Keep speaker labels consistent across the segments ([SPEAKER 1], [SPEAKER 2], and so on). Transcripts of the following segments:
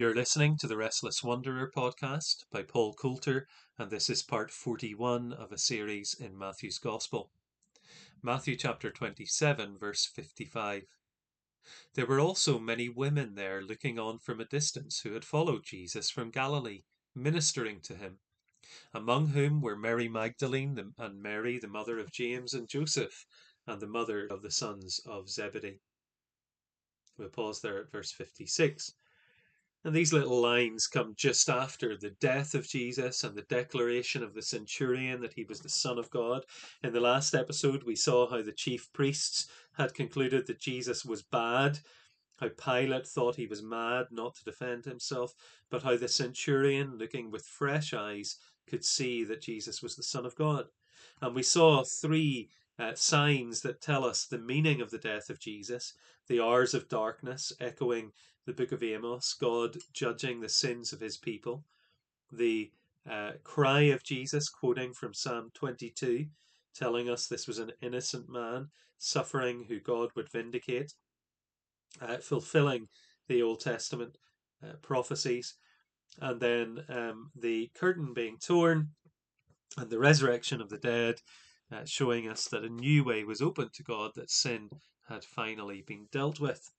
[SPEAKER 1] You're listening to the Restless Wanderer podcast by Paul Coulter, and this is part 41 of a series in Matthew's Gospel. Matthew chapter 27, verse 55. There were also many women there looking on from a distance who had followed Jesus from Galilee, ministering to him, among whom were Mary Magdalene and Mary, the mother of James and Joseph, and the mother of the sons of Zebedee. We'll pause there at verse 56. And these little lines come just after the death of Jesus and the declaration of the centurion that he was the Son of God. In the last episode, we saw how the chief priests had concluded that Jesus was bad, how Pilate thought he was mad not to defend himself, but how the centurion, looking with fresh eyes, could see that Jesus was the Son of God. And we saw three uh, signs that tell us the meaning of the death of Jesus the hours of darkness, echoing the book of Amos, God judging the sins of his people, the uh, cry of Jesus, quoting from Psalm 22, telling us this was an innocent man suffering who God would vindicate, uh, fulfilling the Old Testament uh, prophecies, and then um, the curtain being torn and the resurrection of the dead, uh, showing us that a new way was open to God, that sin had finally been dealt with.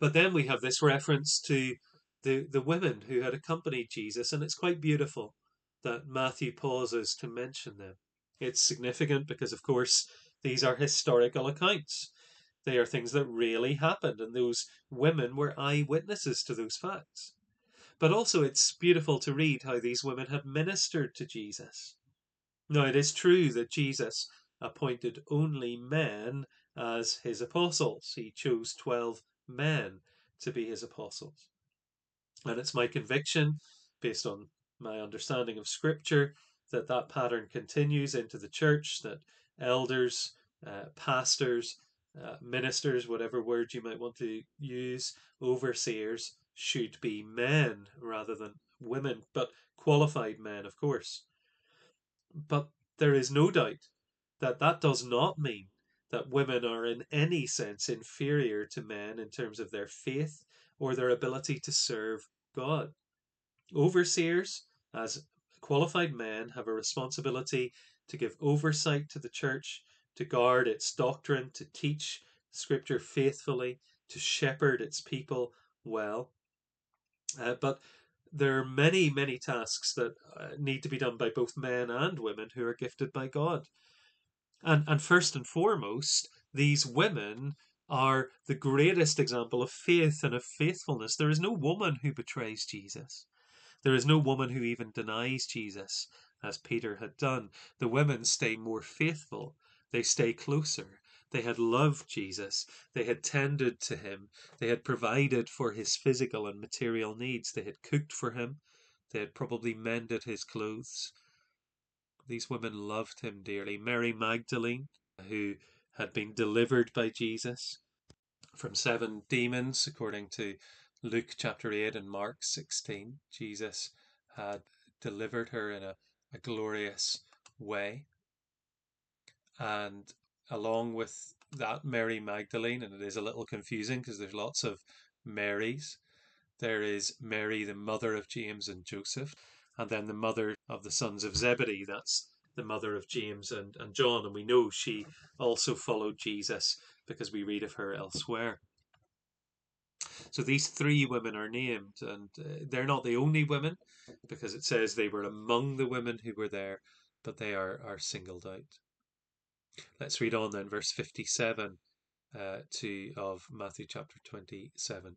[SPEAKER 1] But then we have this reference to the, the women who had accompanied Jesus, and it's quite beautiful that Matthew pauses to mention them. It's significant because, of course, these are historical accounts. They are things that really happened, and those women were eyewitnesses to those facts. But also, it's beautiful to read how these women had ministered to Jesus. Now, it is true that Jesus appointed only men as his apostles. He chose 12 men to be his apostles. And it's my conviction, based on my understanding of Scripture, that that pattern continues into the church, that elders, uh, pastors, uh, ministers, whatever word you might want to use, overseers, should be men rather than women, but qualified men, of course. But there is no doubt that that does not mean that women are in any sense inferior to men in terms of their faith or their ability to serve God. Overseers, as qualified men, have a responsibility to give oversight to the church, to guard its doctrine, to teach Scripture faithfully, to shepherd its people well. Uh, but there are many, many tasks that uh, need to be done by both men and women who are gifted by God. And, and first and foremost, these women are the greatest example of faith and of faithfulness. There is no woman who betrays Jesus. There is no woman who even denies Jesus, as Peter had done. The women stay more faithful, they stay closer. They had loved Jesus. They had tended to him. They had provided for his physical and material needs. They had cooked for him. They had probably mended his clothes. These women loved him dearly. Mary Magdalene, who had been delivered by Jesus from seven demons, according to Luke chapter 8 and Mark 16. Jesus had delivered her in a, a glorious way. And along with that, Mary Magdalene, and it is a little confusing because there's lots of Marys. There is Mary, the mother of James and Joseph and then the mother of the sons of Zebedee. That's the mother of James and, and John. And we know she also followed Jesus because we read of her elsewhere. So these three women are named, and uh, they're not the only women because it says they were among the women who were there, but they are, are singled out. Let's read on then, verse 57 uh, to, of Matthew chapter 27.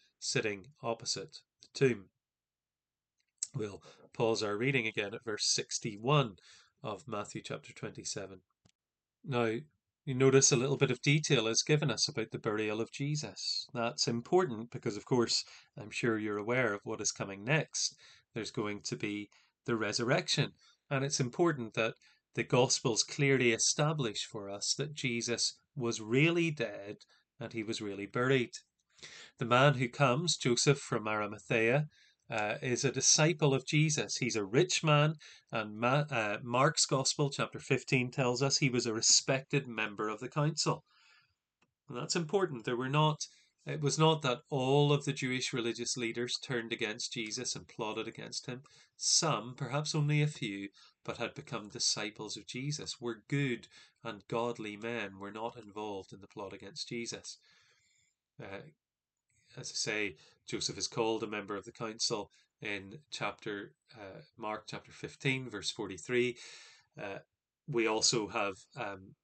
[SPEAKER 1] sitting opposite the tomb. We'll pause our reading again at verse 61 of Matthew chapter 27. Now, you notice a little bit of detail is given us about the burial of Jesus. That's important because, of course, I'm sure you're aware of what is coming next. There's going to be the resurrection. And it's important that the Gospels clearly establish for us that Jesus was really dead and he was really buried. The man who comes, Joseph from Arimathea, uh, is a disciple of Jesus. He's a rich man, and Ma- uh, Mark's Gospel, chapter 15, tells us he was a respected member of the council. And that's important. There were not, it was not that all of the Jewish religious leaders turned against Jesus and plotted against him. Some, perhaps only a few, but had become disciples of Jesus, were good and godly men, were not involved in the plot against Jesus. Uh, as I say, Joseph is called a member of the council in chapter uh, Mark chapter 15, verse 43. Uh, we also have um,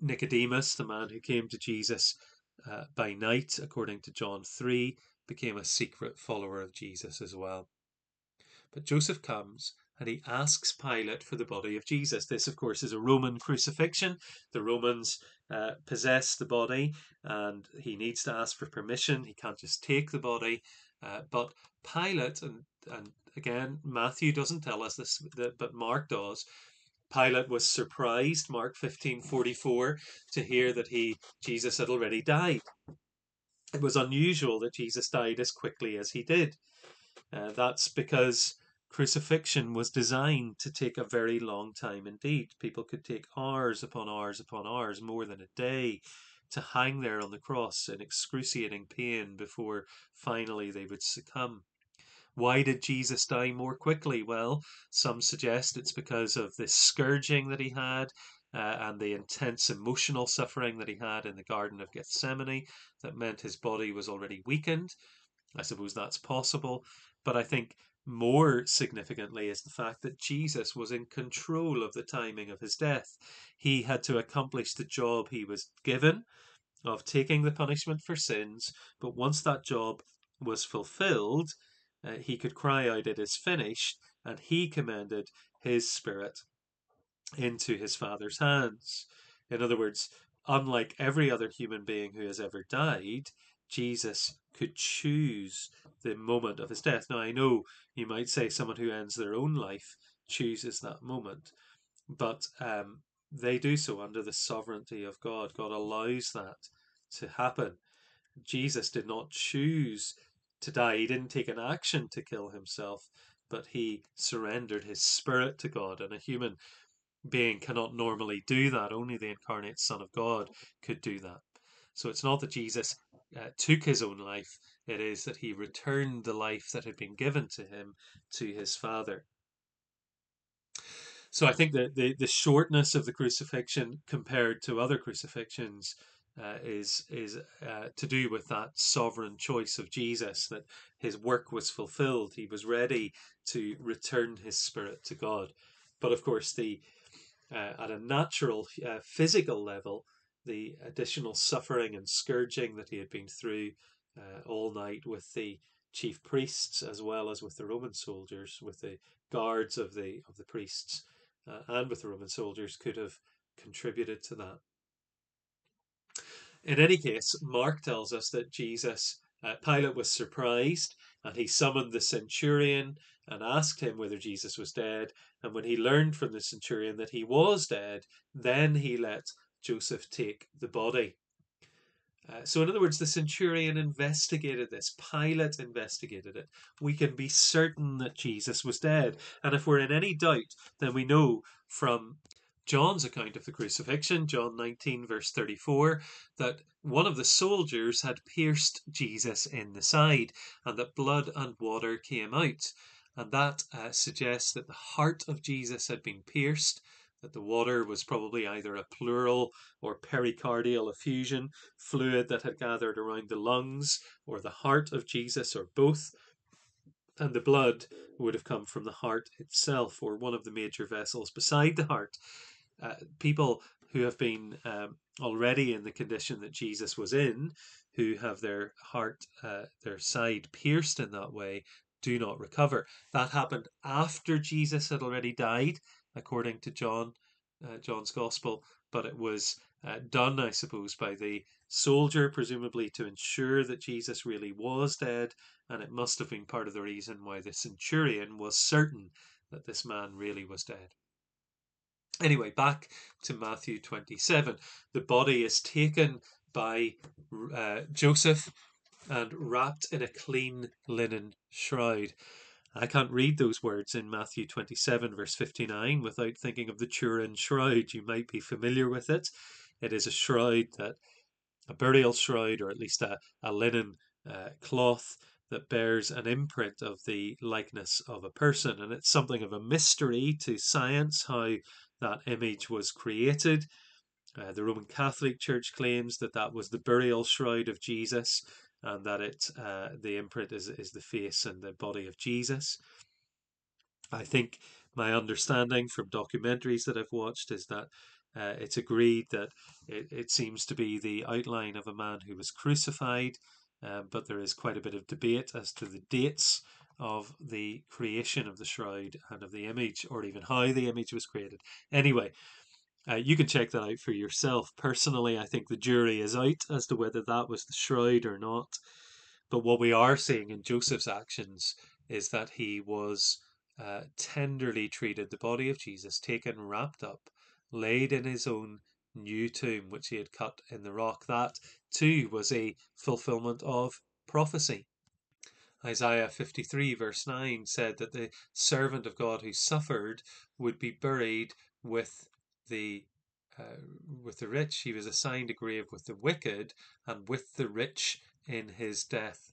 [SPEAKER 1] Nicodemus, the man who came to Jesus uh, by night, according to John 3, became a secret follower of Jesus as well. But Joseph comes and he asks Pilate for the body of Jesus. This, of course, is a Roman crucifixion. The Romans uh, possess the body, and he needs to ask for permission. He can't just take the body. Uh, but Pilate, and, and again, Matthew doesn't tell us this, but Mark does. Pilate was surprised, Mark 15:44, to hear that he Jesus had already died. It was unusual that Jesus died as quickly as he did. Uh, that's because crucifixion was designed to take a very long time indeed. People could take hours upon hours upon hours, more than a day, to hang there on the cross in excruciating pain before finally they would succumb. Why did Jesus die more quickly? Well, some suggest it's because of the scourging that he had uh, and the intense emotional suffering that he had in the Garden of Gethsemane that meant his body was already weakened. I suppose that's possible, but I think more significantly is the fact that Jesus was in control of the timing of his death. He had to accomplish the job he was given of taking the punishment for sins, but once that job was fulfilled, uh, he could cry out, It is finished, and he commended his spirit into his Father's hands. In other words, unlike every other human being who has ever died, Jesus could choose the moment of his death. Now, I know you might say someone who ends their own life chooses that moment, but um, they do so under the sovereignty of God. God allows that to happen. Jesus did not choose to die, he didn't take an action to kill himself, but he surrendered his spirit to God. And a human being cannot normally do that, only the incarnate Son of God could do that. So it's not that Jesus uh, took his own life, it is that he returned the life that had been given to him to his Father. So I think that the, the shortness of the crucifixion compared to other crucifixions uh, is is uh, to do with that sovereign choice of Jesus that his work was fulfilled. He was ready to return his spirit to God. But of course, the uh, at a natural uh, physical level, the additional suffering and scourging that he had been through uh, all night with the chief priests as well as with the Roman soldiers, with the guards of the of the priests uh, and with the Roman soldiers could have contributed to that. In any case, Mark tells us that Jesus, uh, Pilate was surprised and he summoned the centurion and asked him whether Jesus was dead. And when he learned from the centurion that he was dead, then he let Joseph take the body. Uh, so, in other words, the centurion investigated this. Pilate investigated it. We can be certain that Jesus was dead. And if we're in any doubt, then we know from John's account of the crucifixion, John 19, verse 34, that one of the soldiers had pierced Jesus in the side and that blood and water came out. And that uh, suggests that the heart of Jesus had been pierced that the water was probably either a pleural or pericardial effusion, fluid that had gathered around the lungs or the heart of Jesus, or both. And the blood would have come from the heart itself, or one of the major vessels beside the heart. Uh, people who have been um, already in the condition that Jesus was in, who have their heart, uh, their side pierced in that way, do not recover. That happened after Jesus had already died according to John uh, John's Gospel, but it was uh, done, I suppose, by the soldier, presumably to ensure that Jesus really was dead, and it must have been part of the reason why the centurion was certain that this man really was dead. Anyway, back to Matthew 27. The body is taken by uh, Joseph and wrapped in a clean linen shroud. I can't read those words in Matthew 27, verse 59, without thinking of the Turin shroud. You might be familiar with it. It is a shroud that, a burial shroud, or at least a, a linen uh, cloth that bears an imprint of the likeness of a person. And it's something of a mystery to science how that image was created. Uh, the Roman Catholic Church claims that that was the burial shroud of Jesus and that it uh, the imprint is, is the face and the body of Jesus. I think my understanding from documentaries that I've watched is that uh, it's agreed that it, it seems to be the outline of a man who was crucified, um, but there is quite a bit of debate as to the dates of the creation of the shroud and of the image, or even how the image was created. Anyway, uh, you can check that out for yourself. Personally, I think the jury is out as to whether that was the shroud or not. But what we are seeing in Joseph's actions is that he was uh, tenderly treated the body of Jesus, taken, wrapped up, laid in his own new tomb, which he had cut in the rock. That too was a fulfillment of prophecy. Isaiah 53, verse 9, said that the servant of God who suffered would be buried with the uh, with the rich. He was assigned a grave with the wicked and with the rich in his death.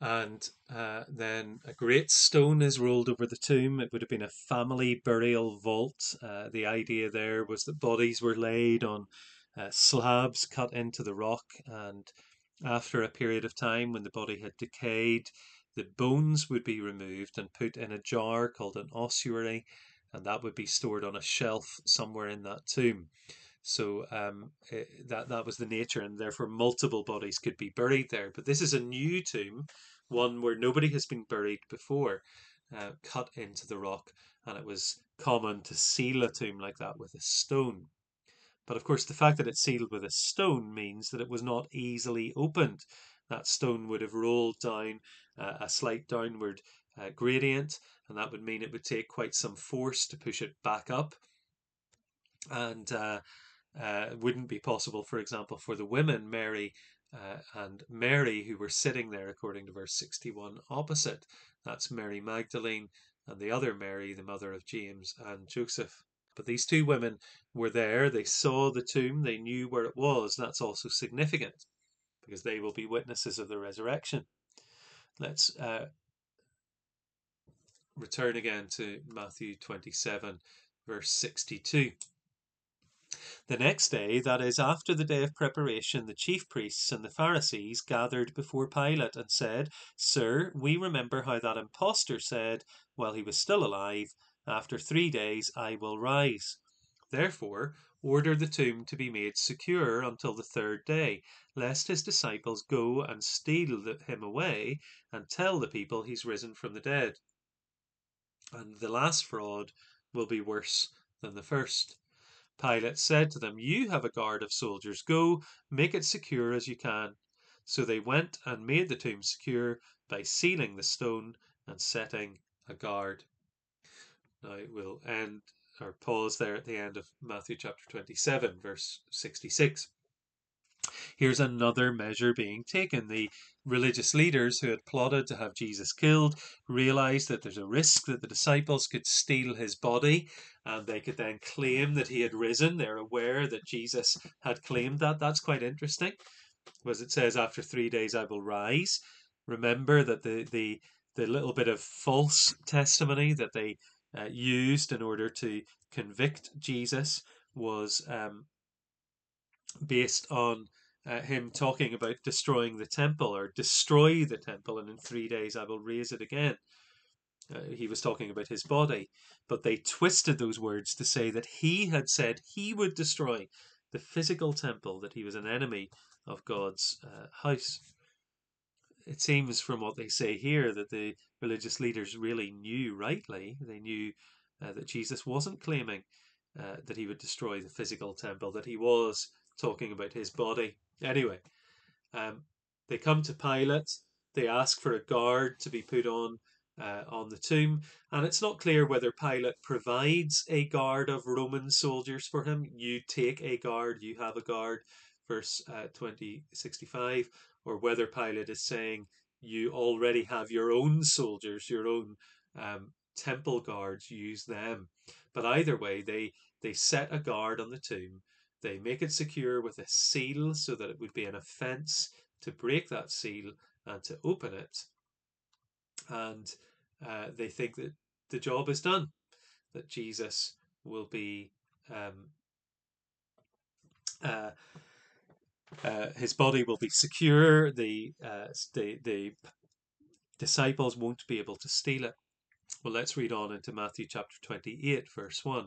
[SPEAKER 1] And uh, then a great stone is rolled over the tomb. It would have been a family burial vault. Uh, the idea there was that bodies were laid on uh, slabs cut into the rock and after a period of time, when the body had decayed, the bones would be removed and put in a jar called an ossuary, and that would be stored on a shelf somewhere in that tomb. So um, it, eh, that that was the nature, and therefore multiple bodies could be buried there. But this is a new tomb, one where nobody has been buried before, uh, cut into the rock, and it was common to seal a tomb like that with a stone. But of course, the fact that it's sealed with a stone means that it was not easily opened. That stone would have rolled down uh, a slight downward uh, gradient, and that would mean it would take quite some force to push it back up. And uh, uh wouldn't be possible, for example, for the women, Mary uh, and Mary, who were sitting there, according to verse 61, opposite. That's Mary Magdalene and the other Mary, the mother of James and Joseph. But these two women were there, they saw the tomb, they knew where it was. That's also significant because they will be witnesses of the resurrection. Let's uh, return again to Matthew 27, verse 62. The next day, that is, after the day of preparation, the chief priests and the Pharisees gathered before Pilate and said, Sir, we remember how that impostor said, while he was still alive, after three days I will rise. Therefore, order the tomb to be made secure until the third day, lest his disciples go and steal him away and tell the people he's risen from the dead. And the last fraud will be worse than the first. Pilate said to them, You have a guard of soldiers. Go, make it secure as you can. So they went and made the tomb secure by sealing the stone and setting a guard. Now we'll end or pause there at the end of Matthew chapter 27, verse 66. Here's another measure being taken. The religious leaders who had plotted to have Jesus killed realized that there's a risk that the disciples could steal his body and they could then claim that he had risen. They're aware that Jesus had claimed that. That's quite interesting. As it says, after three days I will rise. Remember that the, the, the little bit of false testimony that they uh, used in order to convict Jesus was um, based on uh, him talking about destroying the temple or destroy the temple, and in three days I will raise it again. Uh, he was talking about his body, but they twisted those words to say that he had said he would destroy the physical temple, that he was an enemy of God's uh, house it seems from what they say here that the religious leaders really knew rightly. They knew uh, that Jesus wasn't claiming uh, that he would destroy the physical temple, that he was talking about his body. Anyway, um, they come to Pilate. They ask for a guard to be put on uh, on the tomb, and it's not clear whether Pilate provides a guard of Roman soldiers for him. You take a guard, you have a guard, verse uh, 2065, or whether Pilate is saying you already have your own soldiers, your own um, temple guards, use them. But either way, they, they set a guard on the tomb. They make it secure with a seal so that it would be an offense to break that seal and to open it. And uh, they think that the job is done, that Jesus will be um, uh, uh, his body will be secure. The, uh, the the disciples won't be able to steal it. Well, let's read on into Matthew chapter 28, verse 1.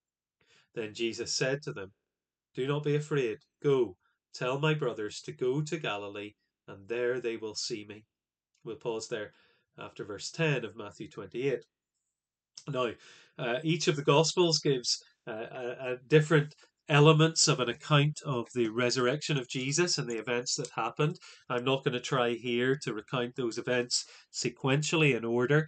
[SPEAKER 1] Then Jesus said to them, Do not be afraid. Go, tell my brothers to go to Galilee, and there they will see me. We'll pause there after verse 10 of Matthew 28. Now, uh, each of the Gospels gives uh, uh, different elements of an account of the resurrection of Jesus and the events that happened. I'm not going to try here to recount those events sequentially in order,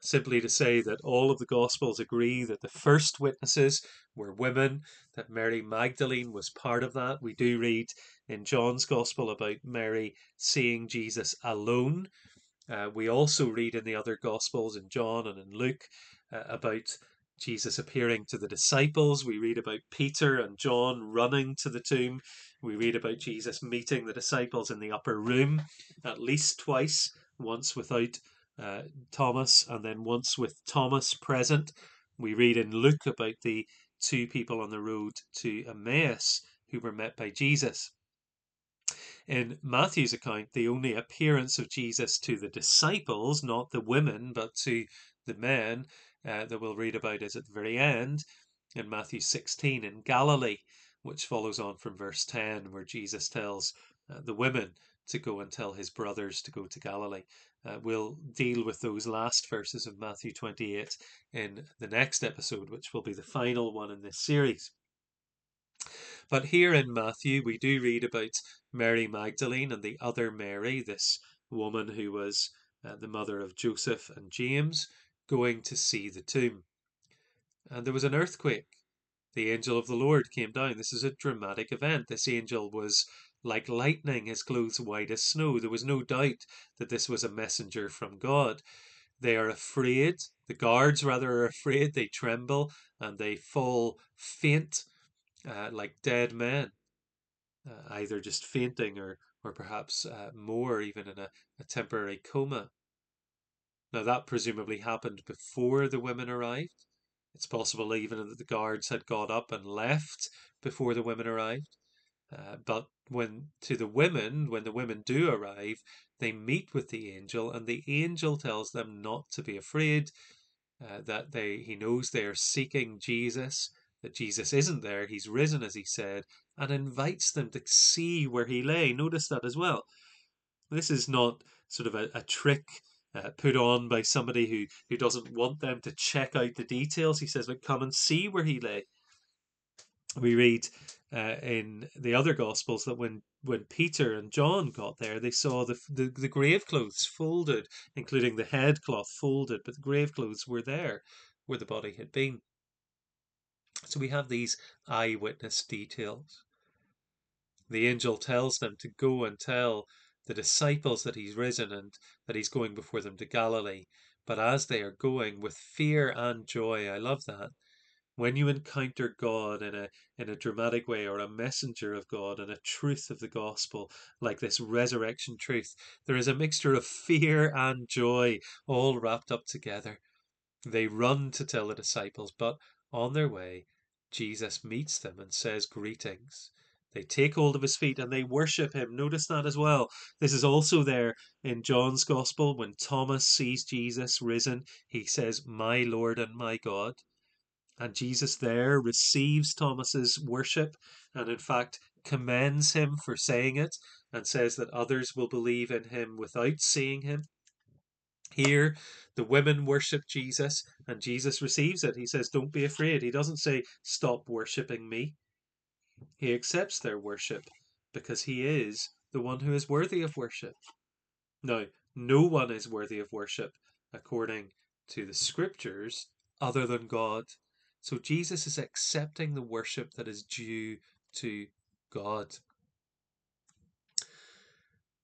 [SPEAKER 1] simply to say that all of the Gospels agree that the first witnesses were women, that Mary Magdalene was part of that. We do read in John's Gospel about Mary seeing Jesus alone. Uh, we also read in the other Gospels, in John and in Luke, uh, about Jesus appearing to the disciples. We read about Peter and John running to the tomb. We read about Jesus meeting the disciples in the upper room at least twice, once without uh, Thomas and then once with Thomas present. We read in Luke about the two people on the road to Emmaus who were met by Jesus. In Matthew's account, the only appearance of Jesus to the disciples, not the women, but to the men, uh, that we'll read about is at the very end in Matthew 16 in Galilee, which follows on from verse 10, where Jesus tells uh, the women to go and tell his brothers to go to Galilee. Uh, we'll deal with those last verses of Matthew 28 in the next episode, which will be the final one in this series. But here in Matthew, we do read about Mary Magdalene and the other Mary, this woman who was uh, the mother of Joseph and James, going to see the tomb. And there was an earthquake. The angel of the Lord came down. This is a dramatic event. This angel was like lightning, his clothes white as snow. There was no doubt that this was a messenger from God. They are afraid. The guards, rather, are afraid. They tremble and they fall faint uh, like dead men, uh, either just fainting or, or perhaps uh, more, even in a, a temporary coma. Now, that presumably happened before the women arrived. It's possible even that the guards had got up and left before the women arrived. Uh, but when to the women, when the women do arrive, they meet with the angel, and the angel tells them not to be afraid. Uh, that they he knows they are seeking Jesus, that Jesus isn't there, he's risen as he said, and invites them to see where he lay. Notice that as well. This is not sort of a, a trick uh, put on by somebody who, who doesn't want them to check out the details. He says, "But come and see where he lay." We read uh, in the other Gospels that when, when Peter and John got there, they saw the, the, the grave clothes folded, including the headcloth folded, but the grave clothes were there where the body had been. So we have these eyewitness details. The angel tells them to go and tell the disciples that he's risen and that he's going before them to Galilee. But as they are going with fear and joy, I love that. When you encounter God in a in a dramatic way or a messenger of God and a truth of the gospel like this resurrection truth, there is a mixture of fear and joy all wrapped up together. They run to tell the disciples, but on their way, Jesus meets them and says greetings. They take hold of his feet and they worship him. Notice that as well. This is also there in John's Gospel when Thomas sees Jesus risen. He says, My Lord and my God. And Jesus there receives Thomas's worship and, in fact, commends him for saying it and says that others will believe in him without seeing him. Here, the women worship Jesus and Jesus receives it. He says, Don't be afraid. He doesn't say, Stop worshipping me. He accepts their worship because he is the one who is worthy of worship. Now, no one is worthy of worship according to the scriptures other than God. So Jesus is accepting the worship that is due to God.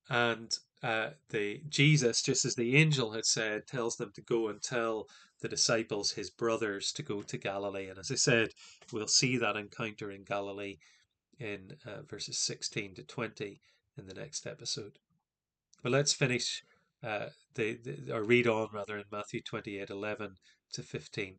[SPEAKER 1] And uh, the Jesus, just as the angel had said, tells them to go and tell the disciples, his brothers, to go to Galilee. And as I said, we'll see that encounter in Galilee in uh, verses 16 to 20 in the next episode. But let's finish uh, the, the, or read on rather in Matthew 28 11 to 15.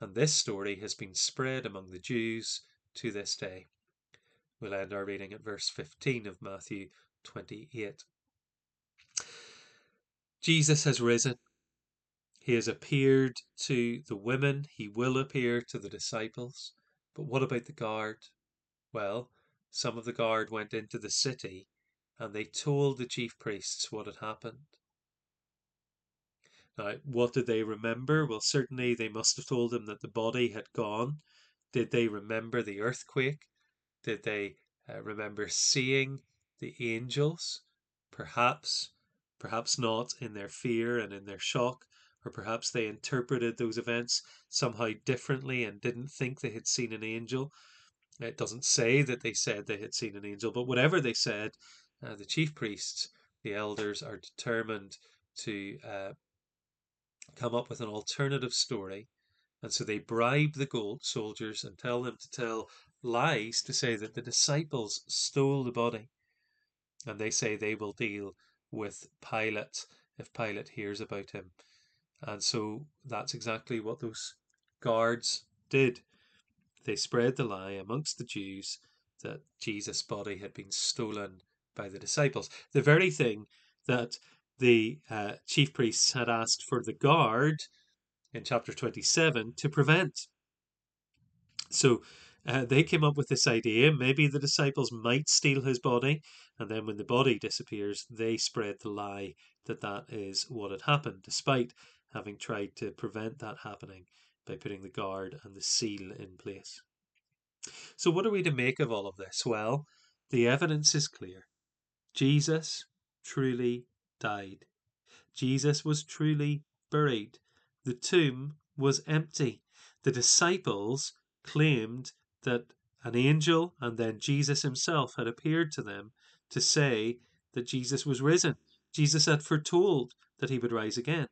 [SPEAKER 1] And this story has been spread among the Jews to this day. We'll end our reading at verse 15 of Matthew 28. Jesus has risen. He has appeared to the women. He will appear to the disciples. But what about the guard? Well, some of the guard went into the city and they told the chief priests what had happened. What did they remember? Well, certainly they must have told them that the body had gone. Did they remember the earthquake? Did they uh, remember seeing the angels? Perhaps perhaps not in their fear and in their shock, or perhaps they interpreted those events somehow differently and didn't think they had seen an angel. It doesn't say that they said they had seen an angel, but whatever they said, uh, the chief priests, the elders, are determined to uh, come up with an alternative story. And so they bribe the gold soldiers and tell them to tell lies to say that the disciples stole the body. And they say they will deal with Pilate if Pilate hears about him. And so that's exactly what those guards did. They spread the lie amongst the Jews that Jesus' body had been stolen by the disciples. The very thing that the uh, chief priests had asked for the guard in chapter 27 to prevent. So uh, they came up with this idea maybe the disciples might steal his body, and then when the body disappears, they spread the lie that that is what had happened, despite having tried to prevent that happening by putting the guard and the seal in place. So, what are we to make of all of this? Well, the evidence is clear. Jesus truly died. Jesus was truly buried. The tomb was empty. The disciples claimed that an angel and then Jesus himself had appeared to them to say that Jesus was risen. Jesus had foretold that he would rise again.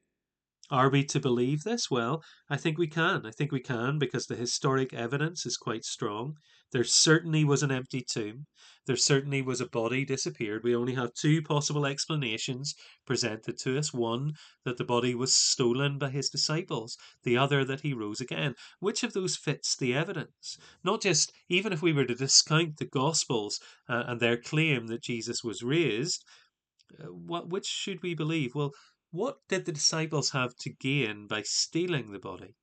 [SPEAKER 1] Are we to believe this? Well, I think we can. I think we can because the historic evidence is quite strong. There certainly was an empty tomb. There certainly was a body disappeared. We only have two possible explanations presented to us one, that the body was stolen by his disciples, the other, that he rose again. Which of those fits the evidence? Not just, even if we were to discount the Gospels uh, and their claim that Jesus was raised, uh, what, which should we believe? Well, what did the disciples have to gain by stealing the body?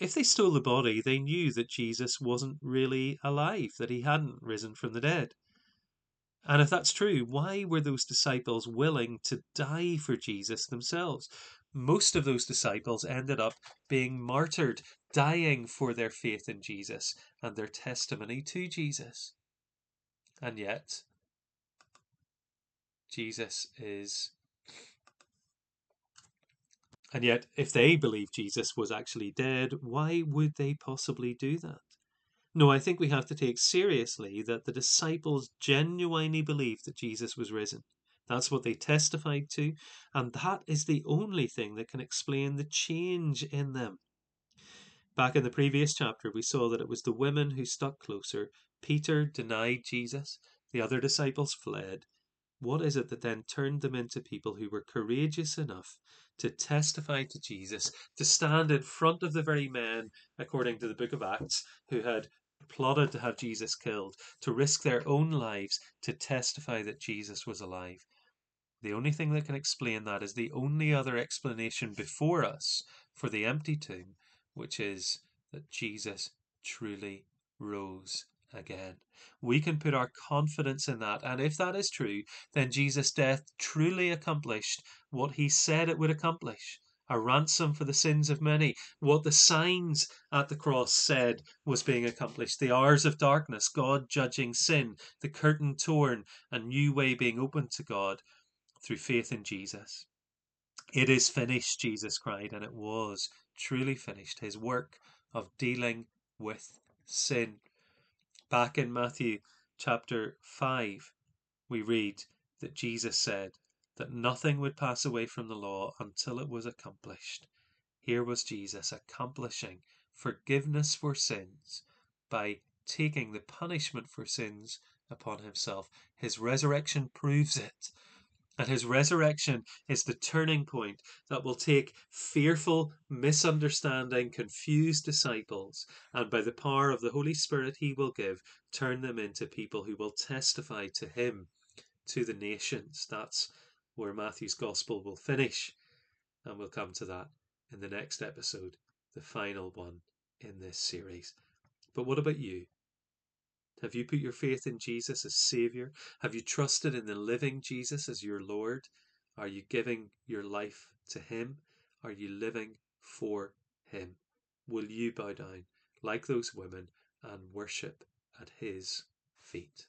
[SPEAKER 1] if they stole the body, they knew that Jesus wasn't really alive, that he hadn't risen from the dead. And if that's true, why were those disciples willing to die for Jesus themselves? Most of those disciples ended up being martyred, dying for their faith in Jesus and their testimony to Jesus. And yet, Jesus is. And yet, if they believe Jesus was actually dead, why would they possibly do that? No, I think we have to take seriously that the disciples genuinely believed that Jesus was risen. That's what they testified to, and that is the only thing that can explain the change in them. Back in the previous chapter, we saw that it was the women who stuck closer. Peter denied Jesus, the other disciples fled. What is it that then turned them into people who were courageous enough to testify to Jesus, to stand in front of the very men, according to the book of Acts, who had plotted to have Jesus killed, to risk their own lives to testify that Jesus was alive. The only thing that can explain that is the only other explanation before us for the empty tomb, which is that Jesus truly rose again. We can put our confidence in that, and if that is true, then Jesus' death truly accomplished what he said it would accomplish a ransom for the sins of many. What the signs at the cross said was being accomplished. The hours of darkness, God judging sin, the curtain torn, a new way being opened to God through faith in Jesus. It is finished, Jesus cried, and it was truly finished. His work of dealing with sin. Back in Matthew chapter 5, we read that Jesus said, that nothing would pass away from the law until it was accomplished. Here was Jesus accomplishing forgiveness for sins by taking the punishment for sins upon himself. His resurrection proves it. And his resurrection is the turning point that will take fearful, misunderstanding, confused disciples, and by the power of the Holy Spirit he will give, turn them into people who will testify to him to the nations. That's where Matthew's Gospel will finish. And we'll come to that in the next episode, the final one in this series. But what about you? Have you put your faith in Jesus as Saviour? Have you trusted in the living Jesus as your Lord? Are you giving your life to Him? Are you living for Him? Will you bow down like those women and worship at His feet?